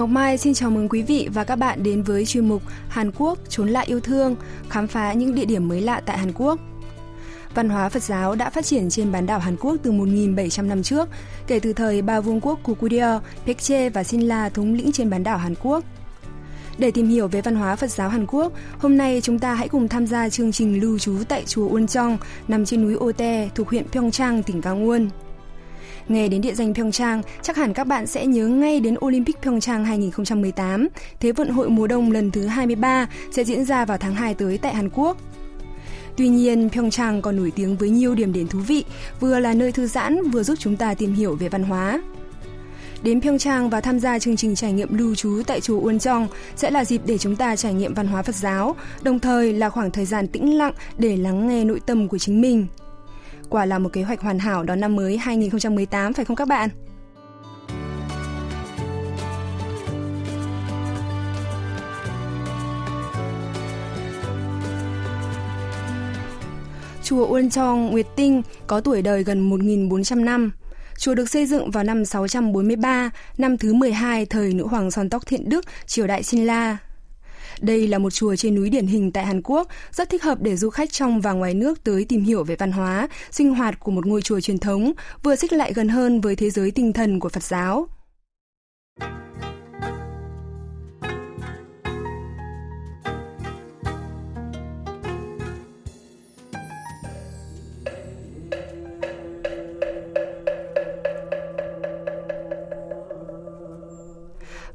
Ngọc Mai xin chào mừng quý vị và các bạn đến với chuyên mục Hàn Quốc trốn lạ yêu thương, khám phá những địa điểm mới lạ tại Hàn Quốc. Văn hóa Phật giáo đã phát triển trên bán đảo Hàn Quốc từ 1.700 năm trước, kể từ thời ba vương quốc Goguryeo, Baekje và Sinla thống lĩnh trên bán đảo Hàn Quốc. Để tìm hiểu về văn hóa Phật giáo Hàn Quốc, hôm nay chúng ta hãy cùng tham gia chương trình lưu trú tại chùa Uoncheong nằm trên núi Ote thuộc huyện Pyeongchang, tỉnh Gangwon. Nghe đến địa danh Pyeongchang, chắc hẳn các bạn sẽ nhớ ngay đến Olympic Pyeongchang 2018, Thế vận hội mùa đông lần thứ 23 sẽ diễn ra vào tháng 2 tới tại Hàn Quốc. Tuy nhiên, Pyeongchang còn nổi tiếng với nhiều điểm đến thú vị, vừa là nơi thư giãn vừa giúp chúng ta tìm hiểu về văn hóa. Đến Pyeongchang và tham gia chương trình trải nghiệm lưu trú tại chùa Uoncheong sẽ là dịp để chúng ta trải nghiệm văn hóa Phật giáo, đồng thời là khoảng thời gian tĩnh lặng để lắng nghe nội tâm của chính mình. Quả là một kế hoạch hoàn hảo đón năm mới 2018 phải không các bạn? Chùa Uôn Chong Nguyệt Tinh có tuổi đời gần 1.400 năm. Chùa được xây dựng vào năm 643, năm thứ 12 thời nữ hoàng Son Tóc Thiện Đức, triều đại Sinh La. Đây là một chùa trên núi điển hình tại Hàn Quốc, rất thích hợp để du khách trong và ngoài nước tới tìm hiểu về văn hóa, sinh hoạt của một ngôi chùa truyền thống, vừa xích lại gần hơn với thế giới tinh thần của Phật giáo.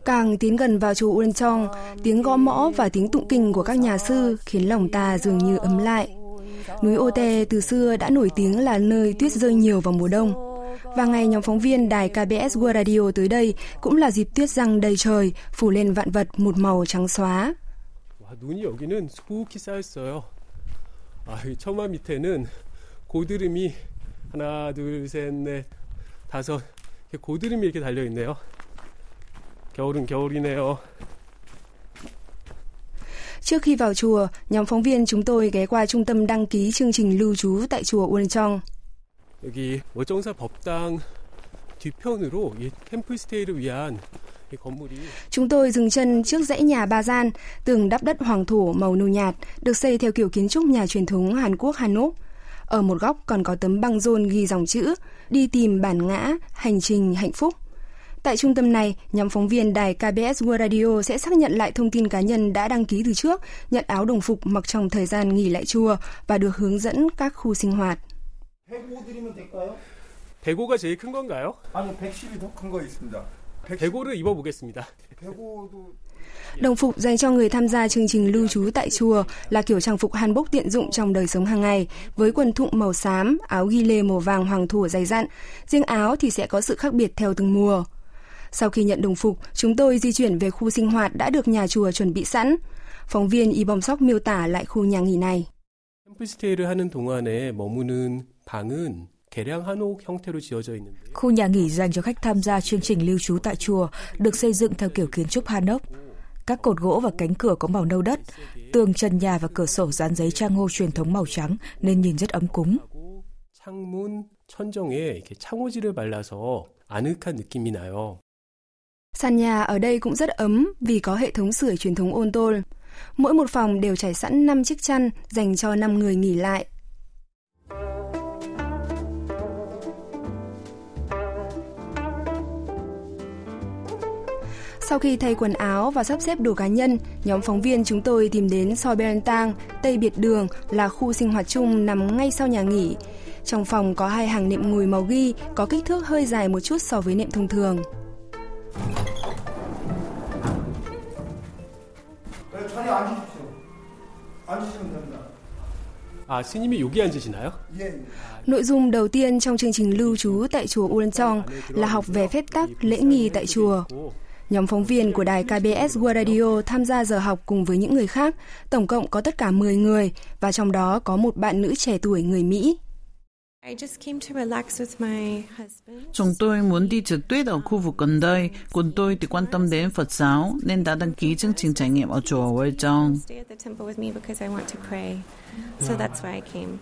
Càng tiến gần vào chùa Uân Trong, tiếng gõ mõ và tiếng tụng kinh của các nhà sư khiến lòng ta dường như ấm lại. Núi Ô Tê từ xưa đã nổi tiếng là nơi tuyết rơi nhiều vào mùa đông. Và ngày nhóm phóng viên đài KBS World Radio tới đây cũng là dịp tuyết răng đầy trời, phủ lên vạn vật một màu trắng xóa. 눈이 여기는 수북히 쌓였어요. 아, 이 처마 밑에는 고드름이 하나, 둘, 셋, 넷, 다섯 이렇게 고드름이 이렇게 달려 있네요. 겨울은 겨울이네요. Trước khi vào chùa, nhóm phóng viên chúng tôi ghé qua trung tâm đăng ký chương trình lưu trú tại chùa Uoncheong. 여기 월정사 법당 뒤편으로 이 캠프스테이를 위한 이 건물이 Chúng tôi dừng chân trước dãy nhà ba gian, tường đắp đất hoàng thổ màu nâu nhạt, được xây theo kiểu kiến trúc nhà truyền thống Hàn Quốc Hanok. Ở một góc còn có tấm băng rôn ghi dòng chữ Đi tìm bản ngã, hành trình hạnh phúc. Tại trung tâm này, nhóm phóng viên đài KBS World Radio sẽ xác nhận lại thông tin cá nhân đã đăng ký từ trước, nhận áo đồng phục mặc trong thời gian nghỉ lại chùa và được hướng dẫn các khu sinh hoạt. 배고 드리면 될까요? 대고가 제일 큰 건가요? 아니 110이 더 큰 거 있습니다. 110, 대고를 입어보겠습니다. 배고도 Đồng phục dành cho người tham gia chương trình lưu trú tại chùa là kiểu trang phục hanbok tiện dụng trong đời sống hàng ngày, với quần thụng màu xám, áo ghi lê màu vàng hoàng thổ dày dặn. Riêng áo thì sẽ có sự khác biệt theo từng mùa. Sau khi nhận đồng phục, chúng tôi di chuyển về khu sinh hoạt đã được nhà chùa chuẩn bị sẵn. Phóng viên Y Bom Sóc miêu tả lại khu nhà nghỉ này. 캠프스테이를 하는 동안에 머무는 방은 개량 한옥 형태로 지어져 있는데 Khu nhà nghỉ dành cho khách tham gia chương trình lưu trú tại chùa được xây dựng theo kiểu kiến trúc Hanok. Các cột gỗ và cánh cửa có màu nâu đất, tường trần nhà và cửa sổ dán giấy trang hô truyền thống màu trắng nên nhìn rất ấm cúng. 하고 창문 천정에 이렇게 창호지를 발라서 아늑한 느낌이 나요. Sàn nhà ở đây cũng rất ấm vì có hệ thống sưởi truyền thống ôn tôn. Mỗi một phòng đều trải sẵn 5 chiếc chăn dành cho 5 người nghỉ lại. Sau khi thay quần áo và sắp xếp đồ cá nhân, nhóm phóng viên chúng tôi tìm đến Soi Berentang, Tây Biệt Đường là khu sinh hoạt chung nằm ngay sau nhà nghỉ. Trong phòng có hai hàng nệm ngùi màu ghi, có kích thước hơi dài một chút so với nệm thông thường. 아 스님이 여기 앉으시나요? 예, 예. Nội dung đầu tiên trong chương trình lưu trú tại chùa Uoncheong là học về phép tắc lễ nghi tại chùa. Nhóm phóng viên của đài KBS World Radio tham gia giờ học cùng với những người khác, tổng cộng có tất cả 10 người và trong đó có một bạn nữ trẻ tuổi người Mỹ. I just came to relax with my husband. Chúng tôi muốn đi trượt tuyết ở khu vực gần đây. Quân tôi thì quan tâm đến Phật giáo nên đã đăng ký chương trình trải nghiệm ở chùa Wellchong. Stay at the temple with me because I want to pray. So that's why I came.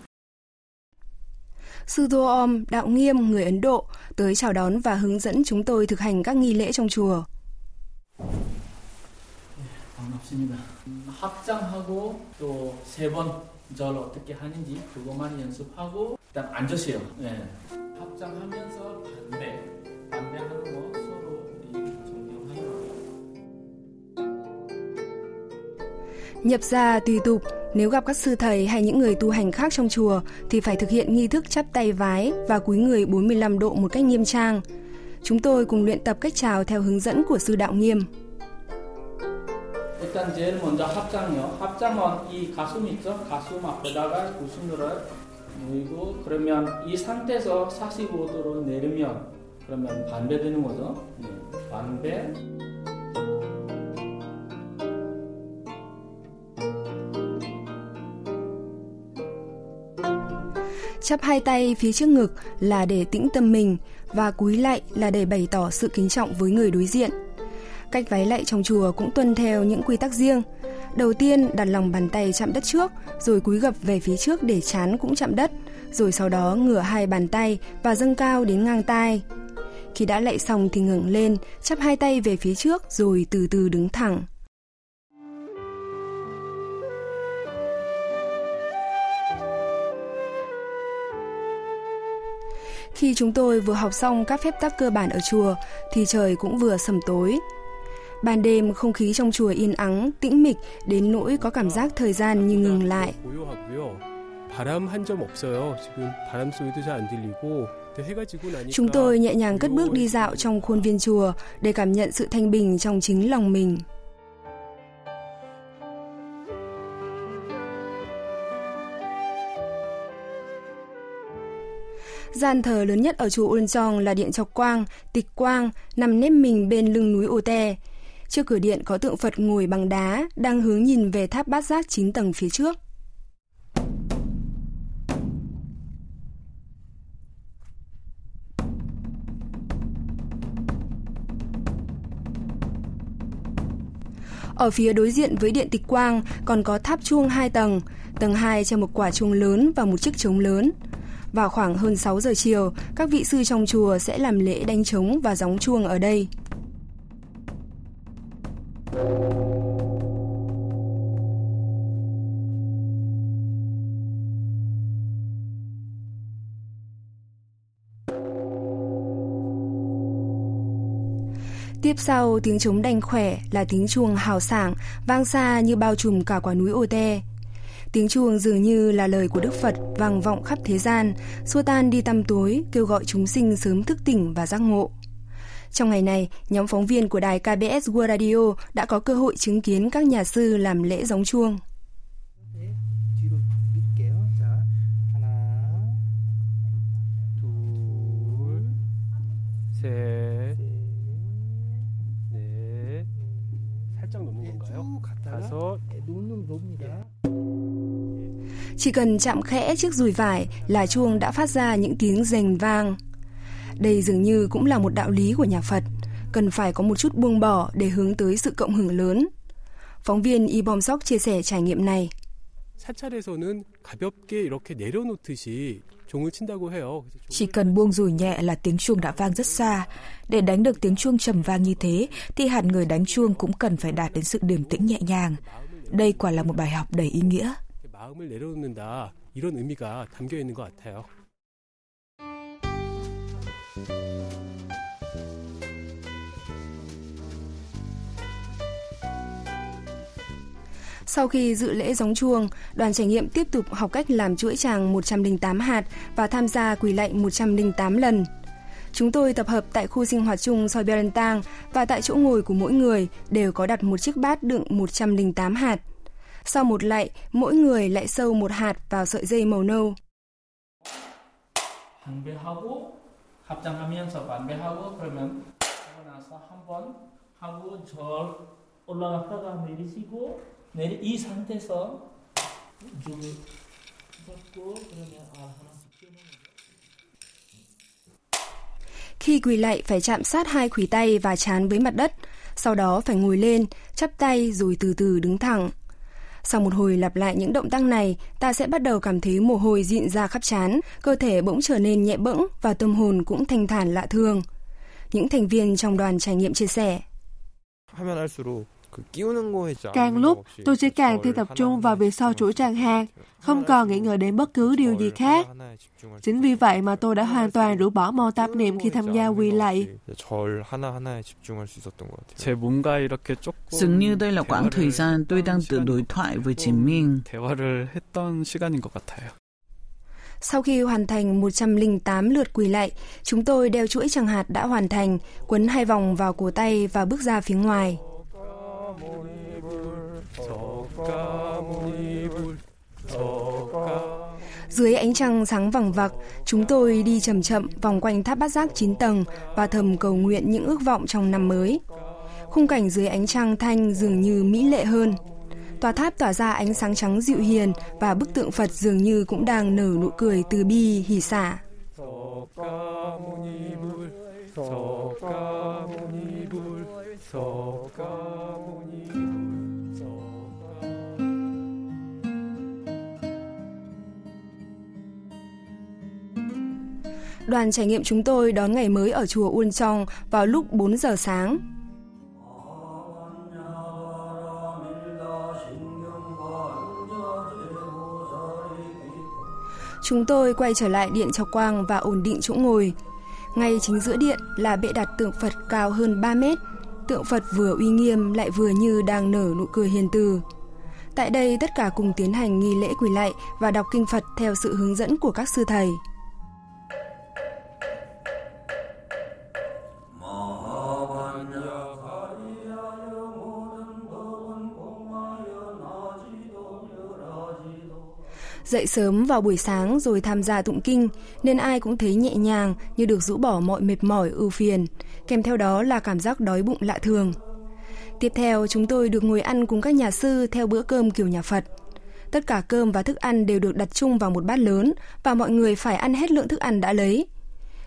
Sư Tô Om, đạo nghiêm người Ấn Độ, tới chào đón và hướng dẫn chúng tôi thực hành các nghi lễ trong chùa. 반갑습니다. 합장하고 또 세 번 절 어떻게 하는지 그것만 연습하고 일단 앉으세요. 네. 합장하면서 반대, 반대하는 거 서로 우리 존경하고. Nhập gia tùy tục, nếu gặp các sư thầy hay những người tu hành khác trong chùa thì phải thực hiện nghi thức chắp tay vái và cúi người 45 độ một cách nghiêm trang. Chúng tôi cùng luyện tập cách chào theo hướng dẫn của sư đạo nghiêm. 일단 제일 먼저 합장이요. 합장은 이 가슴 있죠? 가슴 앞에다가 구슴들을 놓이고 그러면 이 상태에서 45도로 내리면 그러면 반배 되는 거죠. 네. 반배. Chắp hai tay phía trước ngực là để tĩnh tâm mình và cúi lại là để bày tỏ sự kính trọng với người đối diện. Cách vái lạy trong chùa cũng tuân theo những quy tắc riêng. Đầu tiên đặt lòng bàn tay chạm đất trước, rồi cúi gập về phía trước để chán cũng chạm đất, rồi sau đó ngửa hai bàn tay và dâng cao đến ngang tai. Khi đã lạy xong thì ngẩng lên, chắp hai tay về phía trước rồi từ từ đứng thẳng. Khi chúng tôi vừa học xong các phép tắc cơ bản ở chùa thì trời cũng vừa sầm tối. Ban đêm không khí trong chùa yên ắng, tĩnh mịch đến nỗi có cảm giác thời gian như ngừng lại. Chúng tôi nhẹ nhàng cất bước đi dạo trong khuôn viên chùa để cảm nhận sự thanh bình trong chính lòng mình. Gian thờ lớn nhất ở chùa Ulchong là điện chọc quang, tịch quang, nằm nếp mình bên lưng núi Ô Te. Trước cửa điện có tượng Phật ngồi bằng đá, đang hướng nhìn về tháp bát giác 9 tầng phía trước. Ở phía đối diện với điện tịch quang còn có tháp chuông 2 tầng, tầng 2 treo một quả chuông lớn và một chiếc trống lớn. Vào khoảng hơn 6 giờ chiều, các vị sư trong chùa sẽ làm lễ đánh trống và gióng chuông ở đây. Tiếp sau tiếng trống đanh khỏe là tiếng chuông hào sảng, vang xa như bao trùm cả quả núi Ô Te. Tiếng chuông dường như là lời của Đức Phật vang vọng khắp thế gian, xua tan đi tăm tối, kêu gọi chúng sinh sớm thức tỉnh và giác ngộ. Trong ngày này, nhóm phóng viên của đài KBS World Radio đã có cơ hội chứng kiến các nhà sư làm lễ gióng chuông. Chỉ cần chạm khẽ chiếc dùi vải là chuông đã phát ra những tiếng rền vang. Đây dường như cũng là một đạo lý của nhà Phật, cần phải có một chút buông bỏ để hướng tới sự cộng hưởng lớn. Phóng viên Y Bom Sok chia sẻ trải nghiệm này. 사찰에서는 가볍게 이렇게 내려놓듯이 종을 친다고 해요. 그래서 종을 Chỉ cần buông rùi nhẹ là tiếng chuông đã vang rất xa. Để đánh được tiếng chuông trầm vang như thế thì hẳn người đánh chuông cũng cần phải đạt đến sự điềm tĩnh nhẹ nhàng. Đây quả là một bài học đầy ý nghĩa. 이렇게 마음을 내려놓는다 이런 의미가 담겨 있는 것 같아요. Sau khi dự lễ gióng chuông, đoàn trải nghiệm tiếp tục học cách làm chuỗi tràng 108 hạt và tham gia quỳ lạy 108 lần. Chúng tôi tập hợp tại khu sinh hoạt chung Soi Berentang và tại chỗ ngồi của mỗi người đều có đặt một chiếc bát đựng 108 hạt. sau một lạy, mỗi người lại sâu một hạt vào sợi dây màu nâu. Khi quỳ lạy phải chạm sát hai khuỷu tay và chán với mặt đất, sau đó phải ngồi lên, chắp tay rồi từ từ đứng thẳng. Sau một hồi lặp lại những động tác này, ta sẽ bắt đầu cảm thấy mồ hôi dịn ra khắp trán, cơ thể bỗng trở nên nhẹ bẫng và tâm hồn cũng thanh thản lạ thường. Những thành viên trong đoàn trải nghiệm chia sẻ. Càng lúc, tôi sẽ càng thêm tập trung vào việc so chuỗi trang hàng, không còn nghĩ ngợi đến bất cứ điều gì khác. Chính vì vậy mà tôi đã hoàn toàn rũ bỏ môn tạp niệm khi tham gia quy lạy. Dường như đây là quãng thời gian tôi đang tự đối thoại với chính mình. Sau khi hoàn thành 108 lượt quỳ lạy, chúng tôi đeo chuỗi chẳng hạt đã hoàn thành, quấn hai vòng vào cổ tay và bước ra phía ngoài. Dưới ánh trăng sáng vằng vặc, chúng tôi đi chậm chậm vòng quanh tháp bát giác 9 tầng và thầm cầu nguyện những ước vọng trong năm mới. Khung cảnh dưới ánh trăng thanh dường như mỹ lệ hơn. Tòa tháp tỏa ra ánh sáng trắng dịu hiền và bức tượng Phật dường như cũng đang nở nụ cười từ bi hỉ xả. Đoàn trải nghiệm chúng tôi đón ngày mới ở chùa Uôn Trong vào lúc 4 giờ sáng. Chúng tôi quay trở lại điện trọc quang và ổn định chỗ ngồi. Ngay chính giữa điện là bệ đặt tượng Phật cao hơn 3 mét. Tượng Phật vừa uy nghiêm lại vừa như đang nở nụ cười hiền từ. Tại đây tất cả cùng tiến hành nghi lễ quỳ lạy và đọc kinh Phật theo sự hướng dẫn của các sư thầy. Dậy sớm vào buổi sáng rồi tham gia tụng kinh nên ai cũng thấy nhẹ nhàng như được rũ bỏ mọi mệt mỏi ưu phiền, kèm theo đó là cảm giác đói bụng lạ thường. Tiếp theo, chúng tôi được ngồi ăn cùng các nhà sư theo bữa cơm kiểu nhà Phật. Tất cả cơm và thức ăn đều được đặt chung vào một bát lớn và mọi người phải ăn hết lượng thức ăn đã lấy.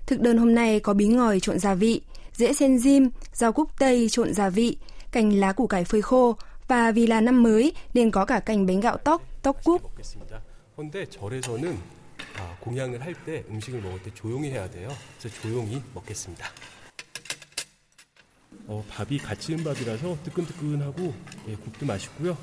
Thực đơn hôm nay có bí ngòi trộn gia vị, dễ sen diêm, rau cúc tây trộn gia vị, cành lá củ cải phơi khô và vì là năm mới nên có cả cành bánh gạo tóc, tóc cúc. 그런데 절에서는 아, 공양을 할 때 음식을 먹을 때 조용히 해야 돼요. 그래서 조용히 먹겠습니다. 어, 밥이 갓 지은 밥이라서 뜨끈뜨끈하고 예, 국도 맛있고요.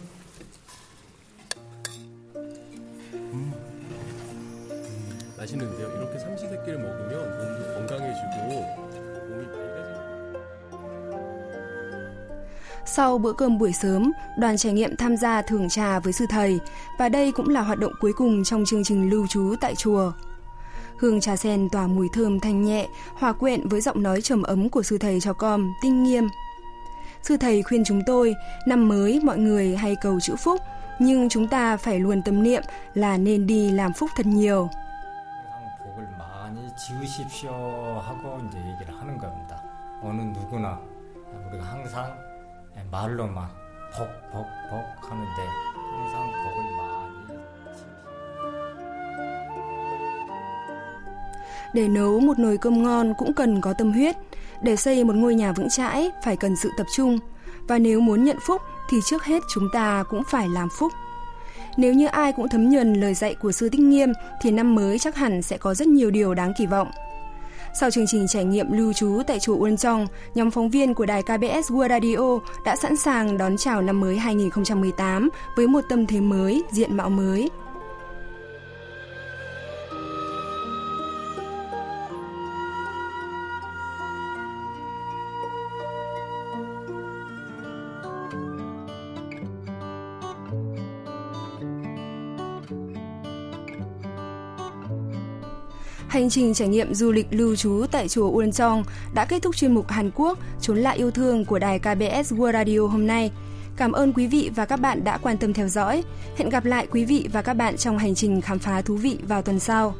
음, 음, 맛있는데요. 이렇게 삼시세끼를 먹으면 몸도 건강해지고 Sau bữa cơm buổi sớm, đoàn trải nghiệm tham gia thưởng trà với sư thầy và đây cũng là hoạt động cuối cùng trong chương trình lưu trú tại chùa. Hương trà sen tỏa mùi thơm thanh nhẹ, hòa quyện với giọng nói trầm ấm của sư thầy cho con, tinh nghiêm. Sư thầy khuyên chúng tôi, năm mới mọi người hay cầu chữ phúc, nhưng chúng ta phải luôn tâm niệm là nên đi làm phúc thật nhiều. 복을 많이 지으십시오 하고 이제 얘기를 하는 겁니다. 어느 누구나 우리가 항상 말로만 복, 복, 복 하는데 항상 복을 많이 Để nấu một nồi cơm ngon cũng cần có tâm huyết. Để xây một ngôi nhà vững chãi phải cần sự tập trung. Và nếu muốn nhận phúc thì trước hết chúng ta cũng phải làm phúc. Nếu như ai cũng thấm nhuần lời dạy của sư Tích Nghiêm thì năm mới chắc hẳn sẽ có rất nhiều điều đáng kỳ vọng. Sau chương trình trải nghiệm lưu trú tại chùa Uân Trong, nhóm phóng viên của đài KBS World Radio đã sẵn sàng đón chào năm mới 2018 với một tâm thế mới, diện mạo mới. Hành trình trải nghiệm du lịch lưu trú tại chùa Uôn Trong đã kết thúc chuyên mục Hàn Quốc Trốn lại yêu thương của đài KBS World Radio hôm nay. Cảm ơn quý vị và các bạn đã quan tâm theo dõi. Hẹn gặp lại quý vị và các bạn trong hành trình khám phá thú vị vào tuần sau.